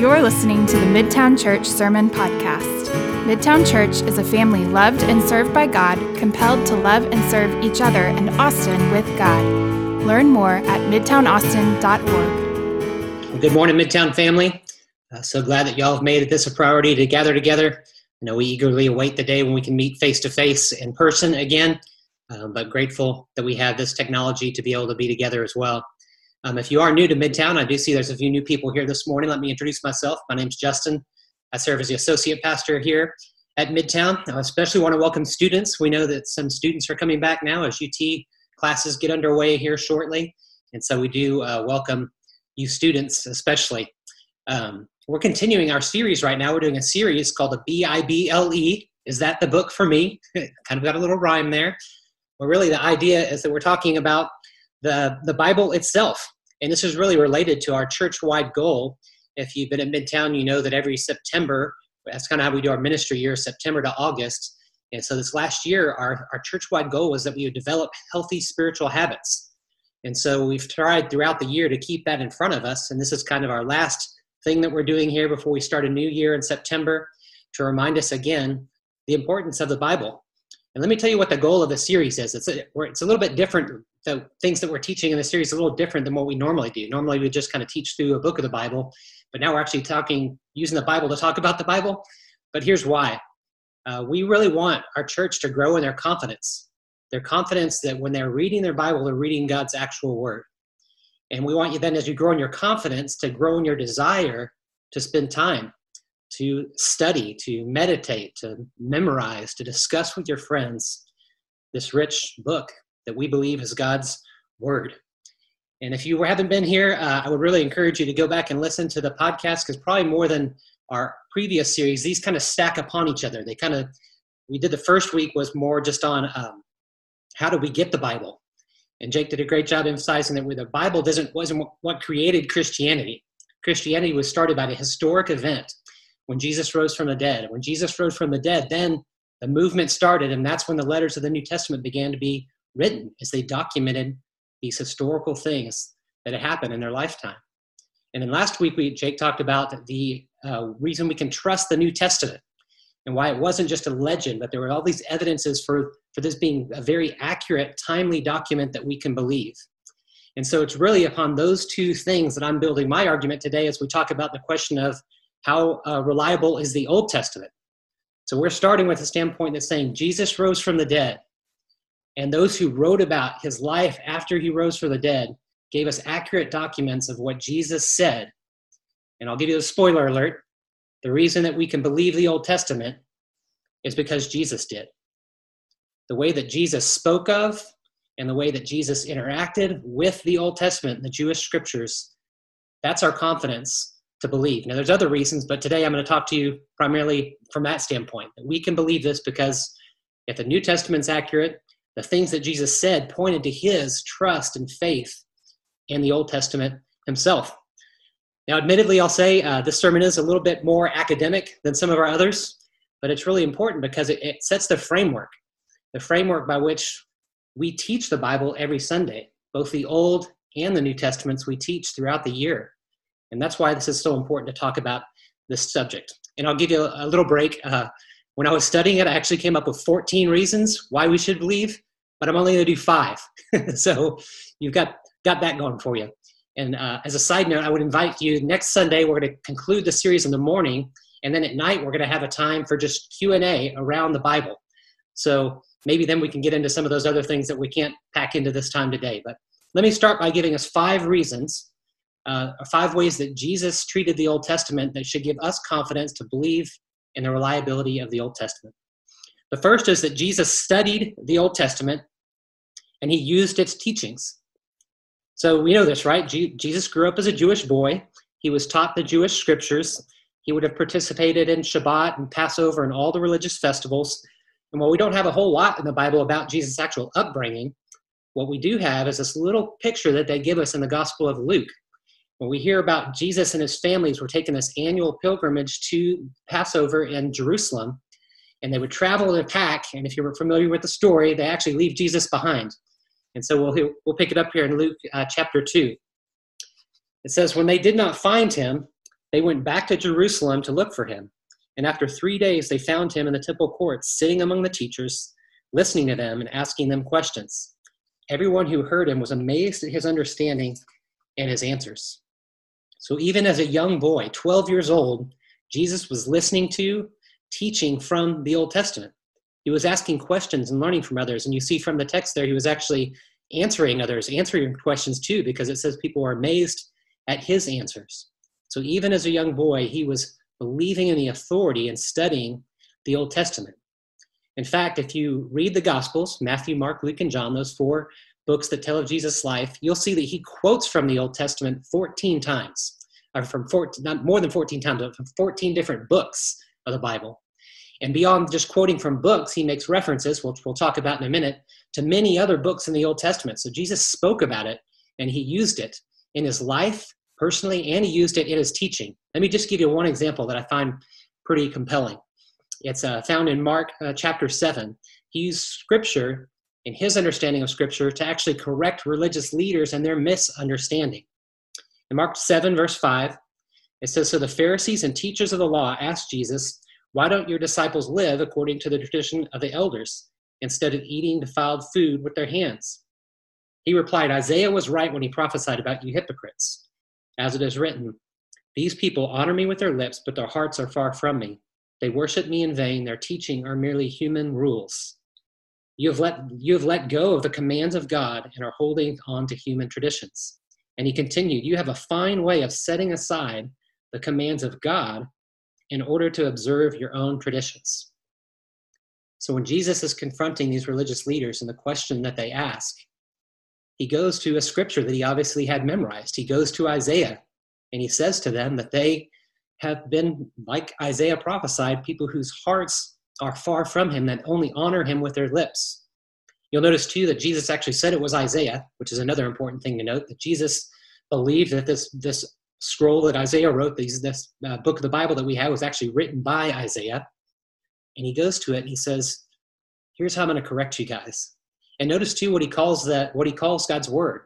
You're listening to the Midtown Church Sermon Podcast. Midtown Church is a family loved and served by God, compelled to love and serve each other and Austin with God. Learn more at midtownaustin.org. Good morning, Midtown family. Uh, so glad that y'all have made this a priority to gather together. I know we eagerly await the day when we can meet face to face in person again, uh, but grateful that we have this technology to be able to be together as well. Um, if you are new to Midtown, I do see there's a few new people here this morning. Let me introduce myself. My name's Justin. I serve as the associate pastor here at Midtown. I especially want to welcome students. We know that some students are coming back now as UT classes get underway here shortly. And so we do uh, welcome you students, especially. Um, we're continuing our series right now. We're doing a series called the B I B L E. Is that the book for me? kind of got a little rhyme there. But really, the idea is that we're talking about the, the Bible itself. And this is really related to our church wide goal. If you've been at Midtown, you know that every September, that's kind of how we do our ministry year, September to August. And so this last year, our, our church wide goal was that we would develop healthy spiritual habits. And so we've tried throughout the year to keep that in front of us. And this is kind of our last thing that we're doing here before we start a new year in September to remind us again the importance of the Bible. And let me tell you what the goal of the series is. It's a, it's a little bit different the things that we're teaching in the series a little different than what we normally do. Normally, we just kind of teach through a book of the Bible, but now we're actually talking using the Bible to talk about the Bible. But here's why: uh, we really want our church to grow in their confidence, their confidence that when they're reading their Bible, they're reading God's actual Word. And we want you then, as you grow in your confidence, to grow in your desire to spend time, to study, to meditate, to memorize, to discuss with your friends this rich book that we believe is God's word. And if you haven't been here, uh, I would really encourage you to go back and listen to the podcast because probably more than our previous series, these kind of stack upon each other. They kind of, we did the first week was more just on um, how do we get the Bible. And Jake did a great job emphasizing that the Bible doesn't wasn't what created Christianity. Christianity was started by a historic event when Jesus rose from the dead. When Jesus rose from the dead, then the movement started, and that's when the letters of the New Testament began to be written as they documented these historical things that had happened in their lifetime. And then last week, we, Jake talked about the uh, reason we can trust the New Testament and why it wasn't just a legend, but there were all these evidences for, for this being a very accurate, timely document that we can believe. And so it's really upon those two things that I'm building my argument today as we talk about the question of how uh, reliable is the Old Testament. So we're starting with a standpoint that's saying Jesus rose from the dead. And those who wrote about his life after he rose from the dead gave us accurate documents of what Jesus said. And I'll give you a spoiler alert. The reason that we can believe the Old Testament is because Jesus did. The way that Jesus spoke of and the way that Jesus interacted with the Old Testament, the Jewish scriptures, that's our confidence to believe. Now, there's other reasons, but today I'm going to talk to you primarily from that standpoint. That we can believe this because if the New Testament's accurate, the things that Jesus said pointed to his trust and faith in the Old Testament himself. Now, admittedly, I'll say uh, this sermon is a little bit more academic than some of our others, but it's really important because it, it sets the framework, the framework by which we teach the Bible every Sunday, both the Old and the New Testaments we teach throughout the year. And that's why this is so important to talk about this subject. And I'll give you a, little break. Uh, when I was studying it, I actually came up with 14 reasons why we should believe, but I'm only going to do five. so you've got, got that going for you. And uh, as a side note, I would invite you next Sunday, we're going to conclude the series in the morning. And then at night, we're going to have a time for just Q&A around the Bible. So maybe then we can get into some of those other things that we can't pack into this time today. But let me start by giving us five reasons, uh, five ways that Jesus treated the Old Testament that should give us confidence to believe in the reliability of the Old Testament. The first is that Jesus studied the Old Testament and he used its teachings. So we know this, right? G- Jesus grew up as a Jewish boy. He was taught the Jewish scriptures. He would have participated in Shabbat and Passover and all the religious festivals. And while we don't have a whole lot in the Bible about Jesus' actual upbringing, what we do have is this little picture that they give us in the Gospel of Luke. When we hear about Jesus and his families were taking this annual pilgrimage to Passover in Jerusalem, and they would travel in a pack. And if you're familiar with the story, they actually leave Jesus behind. And so we'll, we'll pick it up here in Luke uh, chapter 2. It says, When they did not find him, they went back to Jerusalem to look for him. And after three days, they found him in the temple courts, sitting among the teachers, listening to them and asking them questions. Everyone who heard him was amazed at his understanding and his answers. So, even as a young boy, 12 years old, Jesus was listening to, teaching from the Old Testament. He was asking questions and learning from others. And you see from the text there, he was actually answering others, answering questions too, because it says people were amazed at his answers. So even as a young boy, he was believing in the authority and studying the Old Testament. In fact, if you read the Gospels, Matthew, Mark, Luke, and John, those four books that tell of Jesus' life, you'll see that he quotes from the Old Testament 14 times, or from 14, not more than 14 times, but from 14 different books of the Bible. And beyond just quoting from books, he makes references, which we'll talk about in a minute, to many other books in the Old Testament. So Jesus spoke about it and he used it in his life personally and he used it in his teaching. Let me just give you one example that I find pretty compelling. It's uh, found in Mark uh, chapter 7. He used scripture in his understanding of scripture to actually correct religious leaders and their misunderstanding. In Mark 7, verse 5, it says So the Pharisees and teachers of the law asked Jesus, Why don't your disciples live according to the tradition of the elders? instead of eating defiled food with their hands. He replied, Isaiah was right when he prophesied about you hypocrites. As it is written, These people honor me with their lips, but their hearts are far from me. They worship me in vain. Their teaching are merely human rules. You have, let, you have let go of the commands of God and are holding on to human traditions. And he continued, You have a fine way of setting aside the commands of God in order to observe your own traditions. So when Jesus is confronting these religious leaders and the question that they ask, he goes to a scripture that he obviously had memorized. He goes to Isaiah and he says to them that they have been, like Isaiah prophesied, people whose hearts are far from him, that only honor him with their lips. You'll notice too that Jesus actually said it was Isaiah, which is another important thing to note, that Jesus believed that this, this scroll that Isaiah wrote, this, this uh, book of the Bible that we have, was actually written by Isaiah. And he goes to it and he says, Here's how I'm going to correct you guys. And notice too what he calls that what he calls God's word.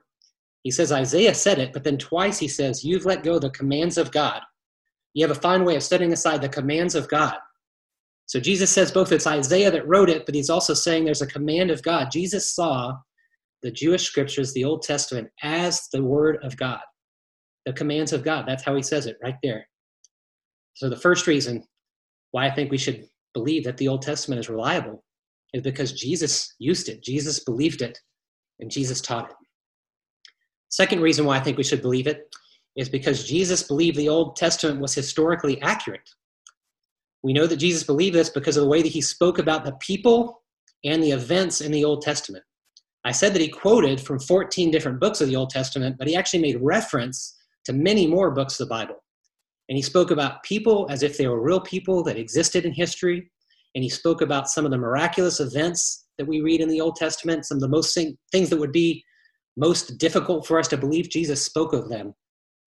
He says Isaiah said it, but then twice he says, You've let go the commands of God. You have a fine way of setting aside the commands of God. So Jesus says both it's Isaiah that wrote it, but he's also saying there's a command of God. Jesus saw the Jewish scriptures, the Old Testament, as the word of God, the commands of God. That's how he says it right there. So the first reason why I think we should believe that the Old Testament is reliable is because Jesus used it, Jesus believed it, and Jesus taught it. Second reason why I think we should believe it is because Jesus believed the Old Testament was historically accurate. We know that Jesus believed this because of the way that he spoke about the people and the events in the Old Testament. I said that he quoted from 14 different books of the Old Testament, but he actually made reference to many more books of the Bible. And he spoke about people as if they were real people that existed in history. And he spoke about some of the miraculous events that we read in the Old Testament, some of the most things that would be most difficult for us to believe. Jesus spoke of them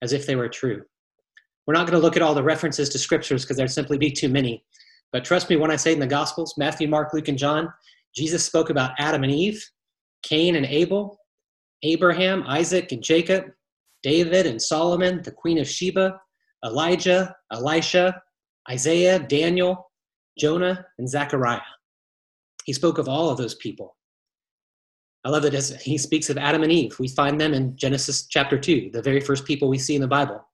as if they were true. We're not going to look at all the references to scriptures because there'd simply be too many. But trust me when I say in the Gospels, Matthew, Mark, Luke, and John, Jesus spoke about Adam and Eve, Cain and Abel, Abraham, Isaac, and Jacob, David and Solomon, the Queen of Sheba, Elijah, Elisha, Isaiah, Daniel, Jonah, and Zechariah. He spoke of all of those people. I love that as he speaks of Adam and Eve. We find them in Genesis chapter 2, the very first people we see in the Bible.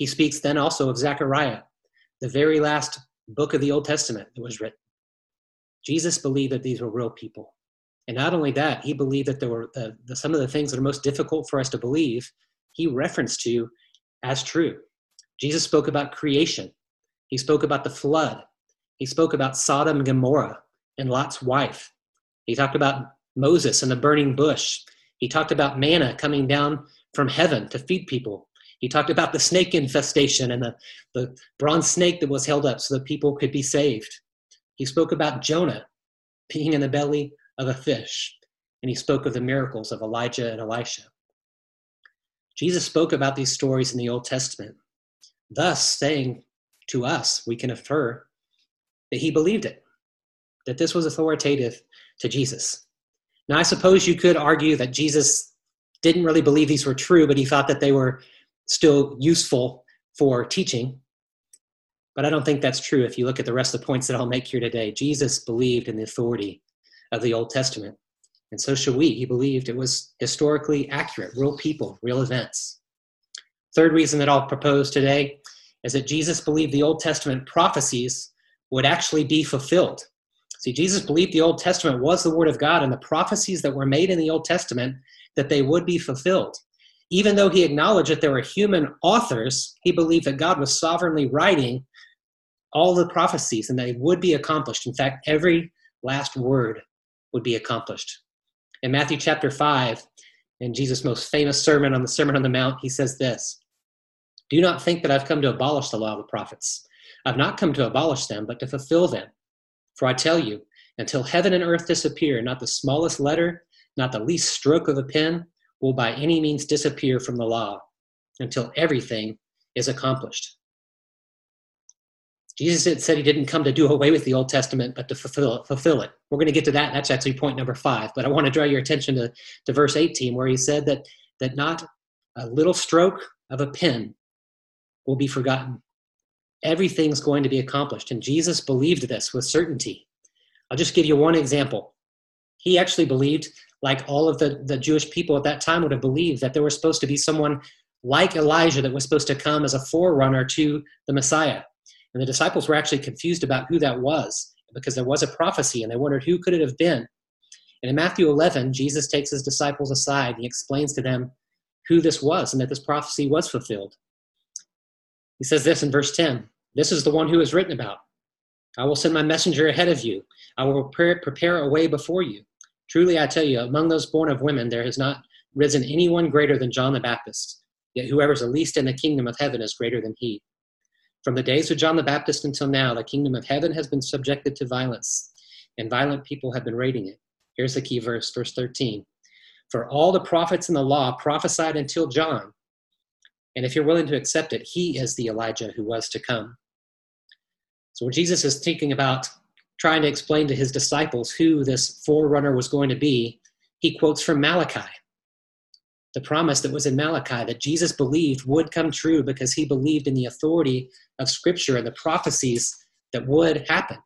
He speaks then also of Zechariah, the very last book of the Old Testament that was written. Jesus believed that these were real people. And not only that, he believed that there were the, the, some of the things that are most difficult for us to believe, he referenced to as true. Jesus spoke about creation. He spoke about the flood. He spoke about Sodom and Gomorrah and Lot's wife. He talked about Moses and the burning bush. He talked about manna coming down from heaven to feed people. He talked about the snake infestation and the, the bronze snake that was held up so that people could be saved. He spoke about Jonah being in the belly of a fish. And he spoke of the miracles of Elijah and Elisha. Jesus spoke about these stories in the Old Testament thus saying to us, we can infer that he believed it, that this was authoritative to Jesus. Now, I suppose you could argue that Jesus didn't really believe these were true, but he thought that they were still useful for teaching, but I don't think that's true if you look at the rest of the points that I'll make here today. Jesus believed in the authority of the Old Testament, and so should we. He believed it was historically accurate, real people, real events. Third reason that I'll propose today is that Jesus believed the Old Testament prophecies would actually be fulfilled. See, Jesus believed the Old Testament was the Word of God, and the prophecies that were made in the Old Testament that they would be fulfilled. Even though he acknowledged that there were human authors, he believed that God was sovereignly writing all the prophecies and they would be accomplished. In fact, every last word would be accomplished. In Matthew chapter 5, in Jesus' most famous sermon on the Sermon on the Mount, he says this Do not think that I've come to abolish the law of the prophets. I've not come to abolish them, but to fulfill them. For I tell you, until heaven and earth disappear, not the smallest letter, not the least stroke of a pen will by any means disappear from the law until everything is accomplished. Jesus said he didn't come to do away with the Old Testament, but to fulfill, fulfill it. We're going to get to that. That's actually point number five. But I want to draw your attention to, to verse 18, where he said that, that not a little stroke of a pen will be forgotten. Everything's going to be accomplished. And Jesus believed this with certainty. I'll just give you one example. He actually believed, like all of the, the Jewish people at that time would have believed, that there was supposed to be someone like Elijah that was supposed to come as a forerunner to the Messiah. And the disciples were actually confused about who that was because there was a prophecy and they wondered who could it have been. And in Matthew 11, Jesus takes his disciples aside and he explains to them who this was and that this prophecy was fulfilled. He says this in verse 10 This is the one who is written about. I will send my messenger ahead of you. I will prepare, prepare a way before you. Truly, I tell you, among those born of women, there has not risen anyone greater than John the Baptist. Yet whoever is the least in the kingdom of heaven is greater than he. From the days of John the Baptist until now, the kingdom of heaven has been subjected to violence, and violent people have been raiding it. Here's the key verse, verse 13. For all the prophets in the law prophesied until John. And if you're willing to accept it, he is the Elijah who was to come. So when Jesus is thinking about trying to explain to his disciples who this forerunner was going to be, he quotes from Malachi the promise that was in Malachi that Jesus believed would come true because he believed in the authority of Scripture and the prophecies that would happen.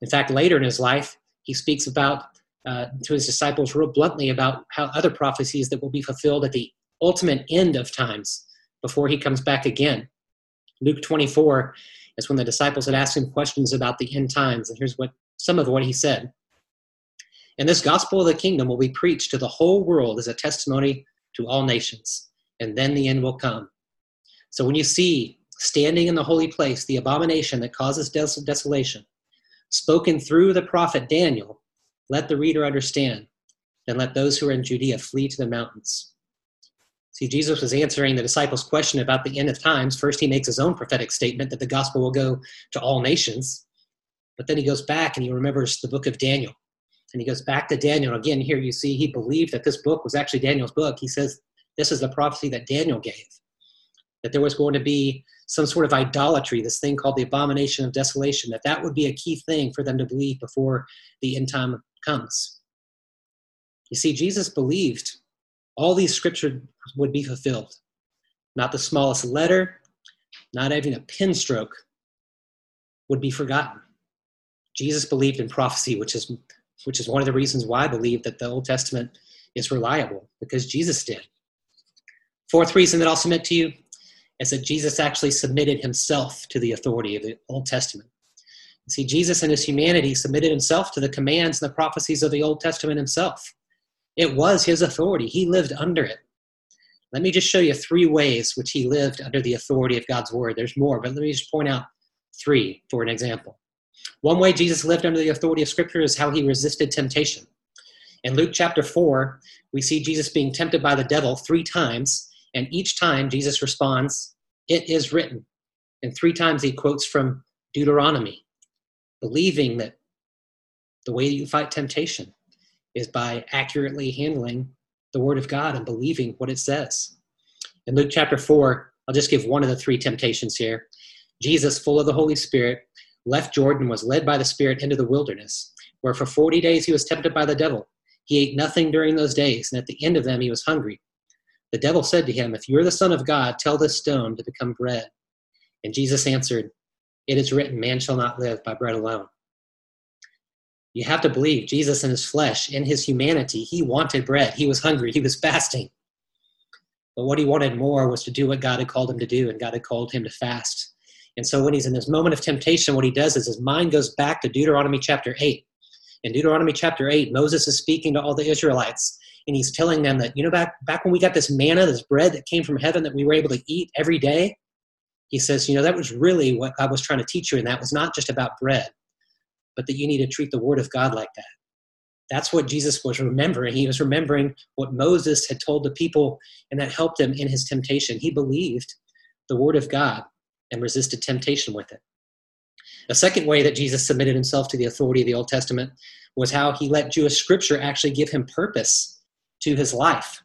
In fact, later in his life, he speaks about uh, to his disciples real bluntly about how other prophecies that will be fulfilled at the ultimate end of times before he comes back again. Luke 24 is when the disciples had asked him questions about the end times, and here's what some of what he said. And this gospel of the kingdom will be preached to the whole world as a testimony to all nations, and then the end will come. So when you see standing in the holy place the abomination that causes des- desolation, spoken through the prophet Daniel, let the reader understand. Then let those who are in Judea flee to the mountains. See, Jesus was answering the disciples' question about the end of times. First, he makes his own prophetic statement that the gospel will go to all nations. But then he goes back and he remembers the book of Daniel and he goes back to Daniel. Again, here you see he believed that this book was actually Daniel's book. He says this is the prophecy that Daniel gave that there was going to be some sort of idolatry, this thing called the abomination of desolation, that that would be a key thing for them to believe before the end time comes. You see, Jesus believed all these scriptures would be fulfilled. Not the smallest letter, not even a pen stroke would be forgotten. Jesus believed in prophecy, which is which is one of the reasons why I believe that the Old Testament is reliable, because Jesus did. Fourth reason that I'll submit to you is that Jesus actually submitted himself to the authority of the Old Testament. See, Jesus in his humanity submitted himself to the commands and the prophecies of the Old Testament himself. It was his authority, he lived under it. Let me just show you three ways which he lived under the authority of God's word. There's more, but let me just point out three for an example. One way Jesus lived under the authority of Scripture is how he resisted temptation. In Luke chapter 4, we see Jesus being tempted by the devil three times, and each time Jesus responds, It is written. And three times he quotes from Deuteronomy, believing that the way you fight temptation is by accurately handling the Word of God and believing what it says. In Luke chapter 4, I'll just give one of the three temptations here. Jesus, full of the Holy Spirit, left Jordan, was led by the Spirit into the wilderness, where for 40 days he was tempted by the devil. He ate nothing during those days, and at the end of them he was hungry. The devil said to him, If you are the Son of God, tell this stone to become bread. And Jesus answered, It is written, Man shall not live by bread alone. You have to believe Jesus in his flesh, in his humanity, he wanted bread. He was hungry. He was fasting. But what he wanted more was to do what God had called him to do, and God had called him to fast. And so when he's in this moment of temptation, what he does is his mind goes back to Deuteronomy chapter 8. In Deuteronomy chapter 8, Moses is speaking to all the Israelites, and he's telling them that, you know, back, back when we got this manna, this bread that came from heaven that we were able to eat every day, he says, you know, that was really what God was trying to teach you, and that was not just about bread but that you need to treat the word of God like that. That's what Jesus was remembering. He was remembering what Moses had told the people, and that helped him in his temptation. He believed the word of God and resisted temptation with it. A second way that Jesus submitted himself to the authority of the Old Testament was how he let Jewish scripture actually give him purpose to his life.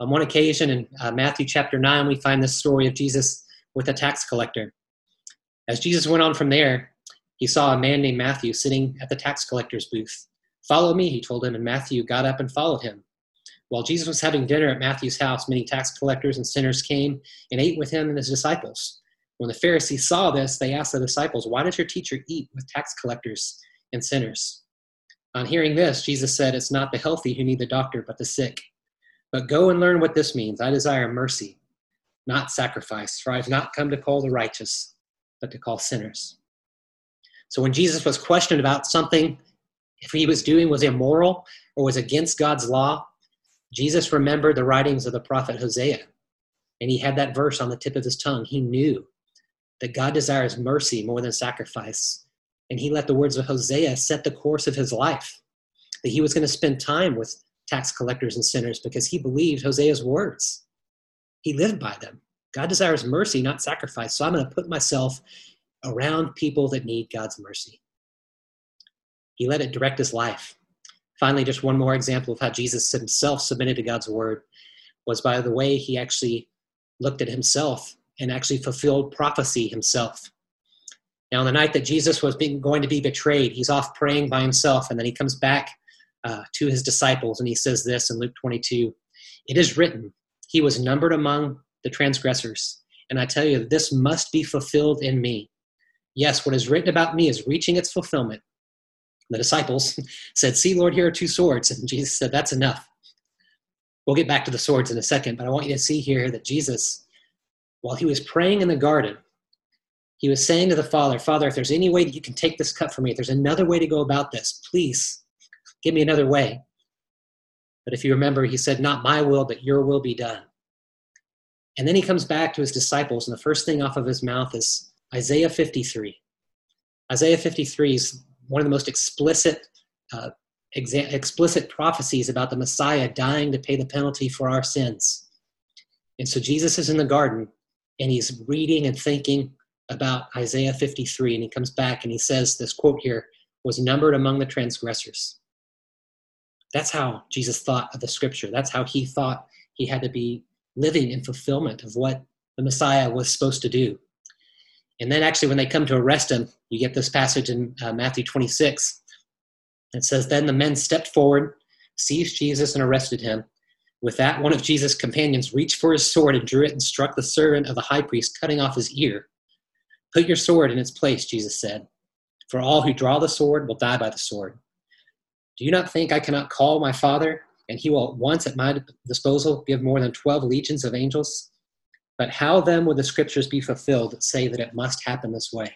On one occasion in uh, Matthew chapter 9, we find this story of Jesus with a tax collector. As Jesus went on from there, he saw a man named Matthew sitting at the tax collector's booth. Follow me, he told him, and Matthew got up and followed him. While Jesus was having dinner at Matthew's house, many tax collectors and sinners came and ate with him and his disciples. When the Pharisees saw this, they asked the disciples, Why does your teacher eat with tax collectors and sinners? On hearing this, Jesus said, It's not the healthy who need the doctor, but the sick. But go and learn what this means. I desire mercy, not sacrifice, for I have not come to call the righteous, but to call sinners. So when Jesus was questioned about something, if he was doing was immoral or was against God's law, Jesus remembered the writings of the prophet Hosea. And he had that verse on the tip of his tongue. He knew that God desires mercy more than sacrifice. And he let the words of Hosea set the course of his life. That he was going to spend time with tax collectors and sinners because he believed Hosea's words. He lived by them. God desires mercy, not sacrifice. So I'm going to put myself around people that need God's mercy. He let it direct his life. Finally, just one more example of how Jesus himself submitted to God's word was by the way he actually looked at himself and actually fulfilled prophecy himself. Now, on the night that Jesus was being, going to be betrayed, he's off praying by himself, and then he comes back uh, to his disciples and he says this in Luke 22 It is written, He was numbered among the transgressors. And I tell you, this must be fulfilled in me. Yes, what is written about me is reaching its fulfillment. The disciples said, See, Lord, here are two swords. And Jesus said, That's enough. We'll get back to the swords in a second, but I want you to see here that Jesus, while he was praying in the garden, he was saying to the Father, Father, if there's any way that you can take this cup from me, if there's another way to go about this, please give me another way. But if you remember, he said, Not my will, but your will be done. And then he comes back to his disciples, and the first thing off of his mouth is, Isaiah 53. Isaiah 53 is one of the most explicit, uh, exa- explicit prophecies about the Messiah dying to pay the penalty for our sins. And so Jesus is in the garden and he's reading and thinking about Isaiah 53, and he comes back and he says this quote here was numbered among the transgressors. That's how Jesus thought of the scripture. That's how he thought he had to be living in fulfillment of what the Messiah was supposed to do. And then, actually, when they come to arrest him, you get this passage in uh, Matthew 26. It says, Then the men stepped forward, seized Jesus, and arrested him. With that, one of Jesus' companions reached for his sword and drew it and struck the servant of the high priest, cutting off his ear. Put your sword in its place, Jesus said, for all who draw the sword will die by the sword. Do you not think I cannot call my Father, and he will at once at my disposal give more than 12 legions of angels? But how then would the scriptures be fulfilled that say that it must happen this way?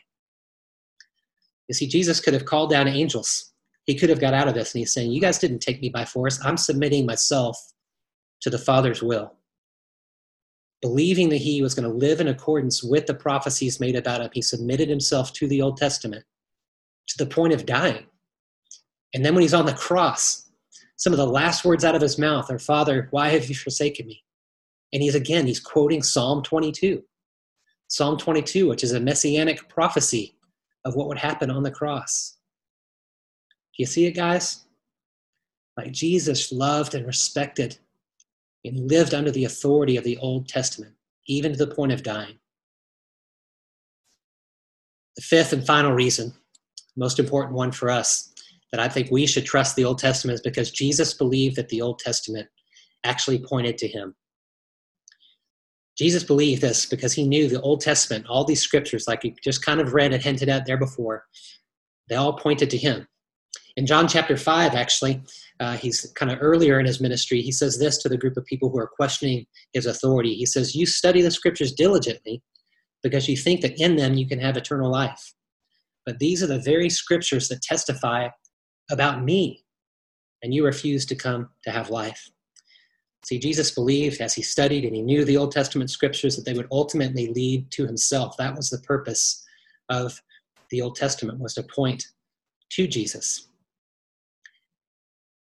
You see, Jesus could have called down angels. He could have got out of this and he's saying, You guys didn't take me by force. I'm submitting myself to the Father's will. Believing that he was going to live in accordance with the prophecies made about him, he submitted himself to the Old Testament to the point of dying. And then when he's on the cross, some of the last words out of his mouth are, Father, why have you forsaken me? And he's again, he's quoting Psalm 22. Psalm 22, which is a messianic prophecy of what would happen on the cross. Do you see it, guys? Like Jesus loved and respected and lived under the authority of the Old Testament, even to the point of dying. The fifth and final reason, most important one for us, that I think we should trust the Old Testament is because Jesus believed that the Old Testament actually pointed to him. Jesus believed this because he knew the Old Testament, all these scriptures, like he just kind of read and hinted at there before, they all pointed to him. In John chapter 5, actually, uh, he's kind of earlier in his ministry, he says this to the group of people who are questioning his authority. He says, You study the scriptures diligently because you think that in them you can have eternal life. But these are the very scriptures that testify about me, and you refuse to come to have life. See, Jesus believed as he studied and he knew the Old Testament scriptures that they would ultimately lead to himself. That was the purpose of the Old Testament was to point to Jesus.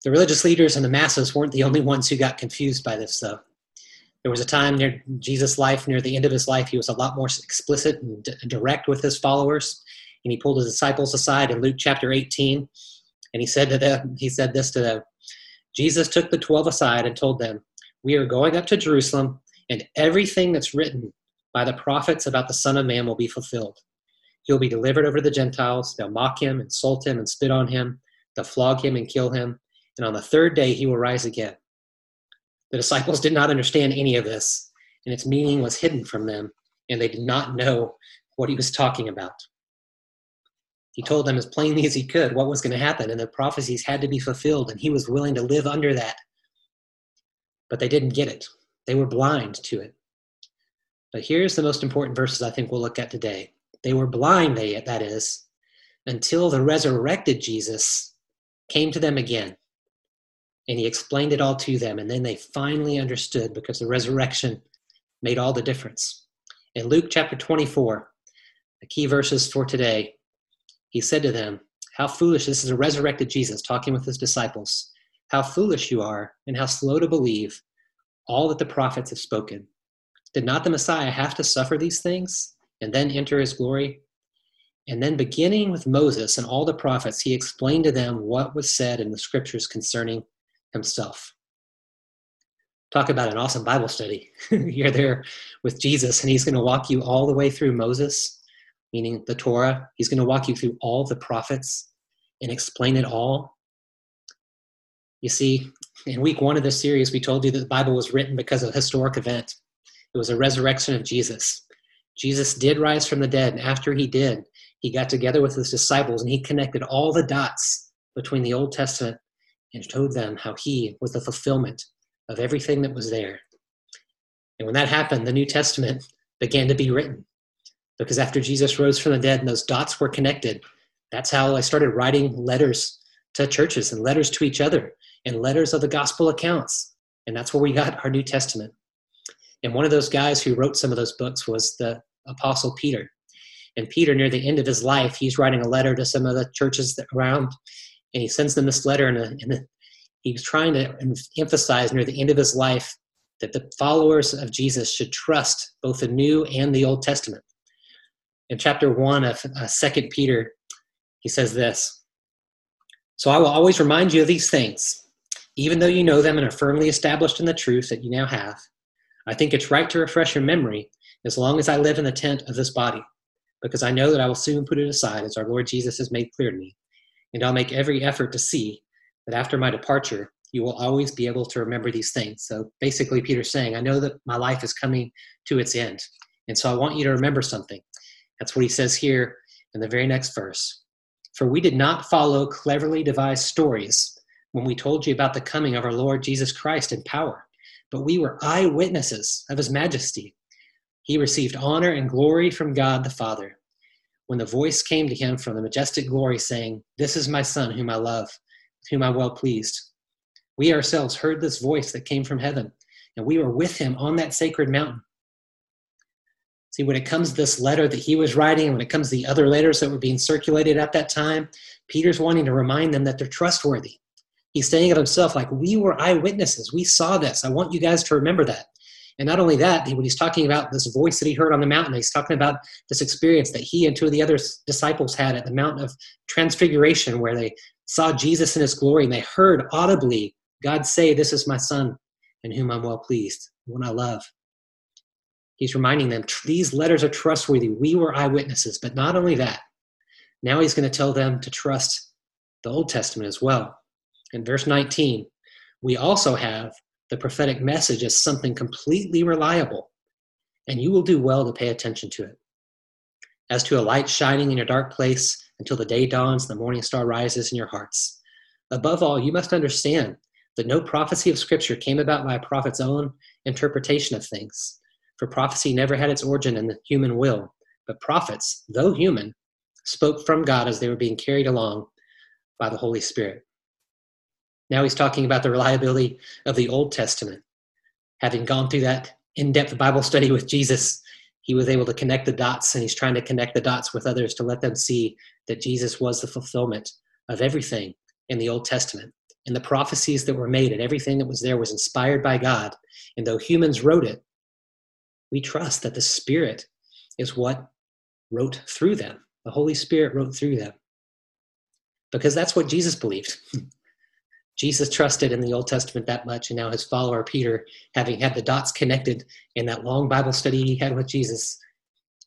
The religious leaders and the masses weren't the only ones who got confused by this, though. There was a time near Jesus' life, near the end of his life, he was a lot more explicit and d- direct with his followers. And he pulled his disciples aside in Luke chapter 18, and he said to them, he said this to them Jesus took the 12 aside and told them, We are going up to Jerusalem, and everything that's written by the prophets about the Son of Man will be fulfilled. He'll be delivered over to the Gentiles. They'll mock him, insult him, and spit on him. They'll flog him and kill him. And on the third day, he will rise again. The disciples did not understand any of this, and its meaning was hidden from them, and they did not know what he was talking about. He told them as plainly as he could what was going to happen, and the prophecies had to be fulfilled, and he was willing to live under that. But they didn't get it, they were blind to it. But here's the most important verses I think we'll look at today. They were blind, they, that is, until the resurrected Jesus came to them again. And he explained it all to them, and then they finally understood because the resurrection made all the difference. In Luke chapter 24, the key verses for today, he said to them, How foolish, this is a resurrected Jesus talking with his disciples. How foolish you are, and how slow to believe all that the prophets have spoken. Did not the Messiah have to suffer these things and then enter his glory? And then, beginning with Moses and all the prophets, he explained to them what was said in the scriptures concerning himself. Talk about an awesome Bible study. You're there with Jesus, and he's going to walk you all the way through Moses meaning the Torah. He's going to walk you through all the prophets and explain it all. You see, in week one of this series, we told you that the Bible was written because of a historic event. It was a resurrection of Jesus. Jesus did rise from the dead, and after he did, he got together with his disciples and he connected all the dots between the Old Testament and told them how he was the fulfillment of everything that was there. And when that happened, the New Testament began to be written because after Jesus rose from the dead and those dots were connected, that's how I started writing letters to churches and letters to each other and letters of the gospel accounts. And that's where we got our New Testament. And one of those guys who wrote some of those books was the Apostle Peter. And Peter, near the end of his life, he's writing a letter to some of the churches around, and he sends them this letter. And, and he trying to emphasize near the end of his life that the followers of Jesus should trust both the New and the Old Testament in chapter 1 of uh, 2 Peter, he says this So I will always remind you of these things, even though you know them and are firmly established in the truth that you now have. I think it's right to refresh your memory as long as I live in the tent of this body, because I know that I will soon put it aside as our Lord Jesus has made clear to me. And I'll make every effort to see that after my departure, you will always be able to remember these things. So basically, Peter's saying, I know that my life is coming to its end. And so I want you to remember something. That's what he says here in the very next verse. For we did not follow cleverly devised stories when we told you about the coming of our Lord Jesus Christ in power, but we were eyewitnesses of his majesty. He received honor and glory from God the Father when the voice came to him from the majestic glory, saying, This is my Son, whom I love, with whom I'm well pleased. We ourselves heard this voice that came from heaven, and we were with him on that sacred mountain. See, when it comes to this letter that he was writing, and when it comes to the other letters that were being circulated at that time, Peter's wanting to remind them that they're trustworthy. He's saying of himself, like, we were eyewitnesses. We saw this. I want you guys to remember that. And not only that, when he's talking about this voice that he heard on the mountain, he's talking about this experience that he and two of the other disciples had at the Mountain of Transfiguration, where they saw Jesus in his glory and they heard audibly God say, This is my son in whom I'm well pleased, one I love. He's reminding them these letters are trustworthy. We were eyewitnesses. But not only that, now he's going to tell them to trust the Old Testament as well. In verse 19, we also have the prophetic message as something completely reliable. and you will do well to pay attention to it. As to a light shining in your dark place until the day dawns and the morning star rises in your hearts. Above all, you must understand that no prophecy of Scripture came about by a prophet's own interpretation of things. For prophecy never had its origin in the human will, but prophets, though human, spoke from God as they were being carried along by the Holy Spirit. Now he's talking about the reliability of the Old Testament. Having gone through that in depth Bible study with Jesus, he was able to connect the dots, and he's trying to connect the dots with others to let them see that Jesus was the fulfillment of everything in the Old Testament. And the prophecies that were made and everything that was there was inspired by God. And though humans wrote it, we trust that the Spirit is what wrote through them. The Holy Spirit wrote through them. Because that's what Jesus believed. Jesus trusted in the Old Testament that much, and now his follower Peter, having had the dots connected in that long Bible study he had with Jesus,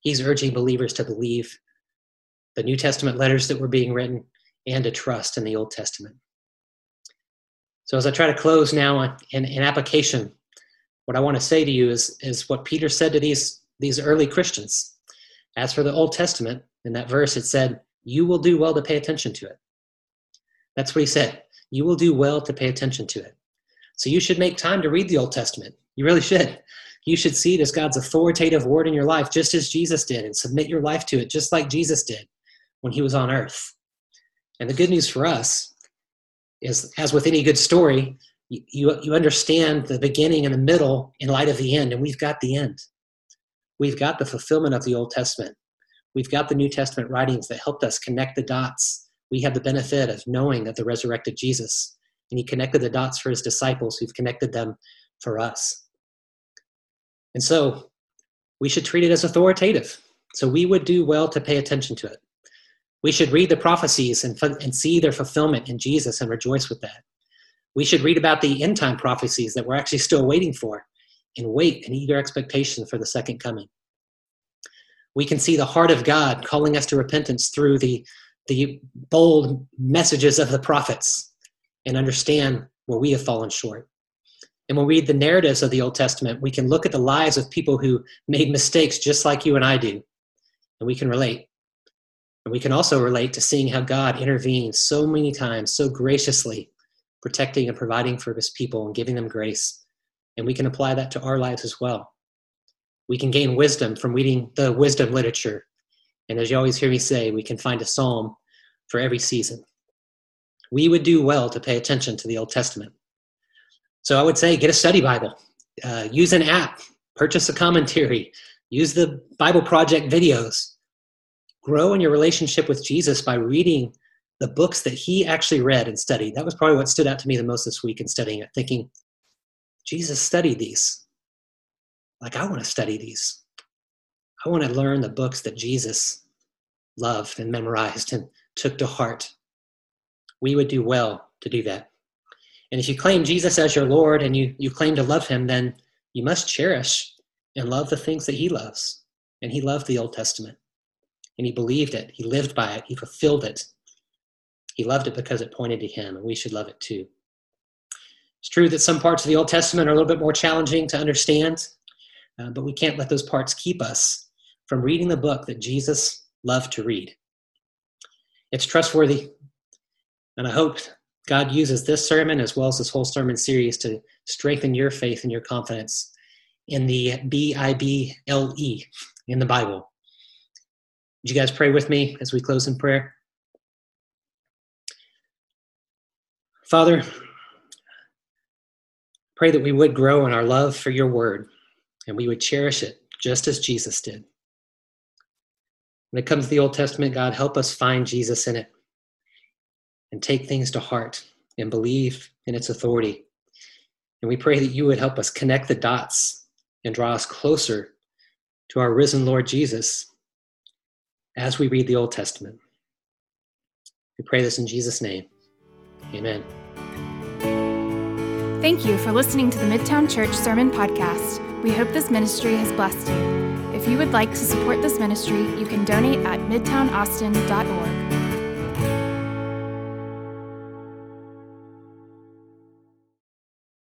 he's urging believers to believe the New Testament letters that were being written and to trust in the Old Testament. So, as I try to close now in, in application, what I want to say to you is, is what Peter said to these, these early Christians. As for the Old Testament, in that verse, it said, You will do well to pay attention to it. That's what he said you will do well to pay attention to it. So you should make time to read the Old Testament. You really should. You should see it as God's authoritative word in your life, just as Jesus did, and submit your life to it, just like Jesus did when he was on earth. And the good news for us is, as with any good story, you, you understand the beginning and the middle in light of the end, and we've got the end. We've got the fulfillment of the Old Testament. We've got the New Testament writings that helped us connect the dots we have the benefit of knowing of the resurrected Jesus. And he connected the dots for his disciples who've connected them for us. And so we should treat it as authoritative. So we would do well to pay attention to it. We should read the prophecies and, and see their fulfillment in Jesus and rejoice with that. We should read about the end time prophecies that we're actually still waiting for and wait in eager expectation for the second coming. We can see the heart of God calling us to repentance through the the bold messages of the prophets and understand where we have fallen short. And when we read the narratives of the Old Testament, we can look at the lives of people who made mistakes just like you and I do, and we can relate. And we can also relate to seeing how God intervenes so many times, so graciously, protecting and providing for his people and giving them grace. And we can apply that to our lives as well. We can gain wisdom from reading the wisdom literature and as you always hear me say, we can find a psalm for every season. We would do well to pay attention to the Old Testament. So I would say get a study Bible, uh, use an app, purchase a commentary, use the Bible Project videos. Grow in your relationship with Jesus by reading the books that he actually read and studied. That was probably what stood out to me the most this week in studying it, thinking, Jesus studied these. Like, I want to study these. I want to learn the books that Jesus loved and memorized and took to heart. We would do well to do that. And if you claim Jesus as your Lord and you, you claim to love him, then you must cherish and love the things that he loves. And he loved the Old Testament. And he believed it. He lived by it. He fulfilled it. He loved it because it pointed to him, and we should love it too. It's true that some parts of the Old Testament are a little bit more challenging to understand, uh, but we can't let those parts keep us from reading the book that Jesus loved to read. It's trustworthy, and I hope God uses this sermon as well as this whole sermon series to strengthen your faith and your confidence in the B I B L E in the Bible. Would you guys pray with me as we close in prayer? Father, pray that we would grow in our love for your word and we would cherish it just as Jesus did. When it comes to the Old Testament, God, help us find Jesus in it and take things to heart and believe in its authority. And we pray that you would help us connect the dots and draw us closer to our risen Lord Jesus as we read the Old Testament. We pray this in Jesus' name. Amen. Thank you for listening to the Midtown Church Sermon Podcast. We hope this ministry has blessed you. If you would like to support this ministry, you can donate at midtownaustin.org.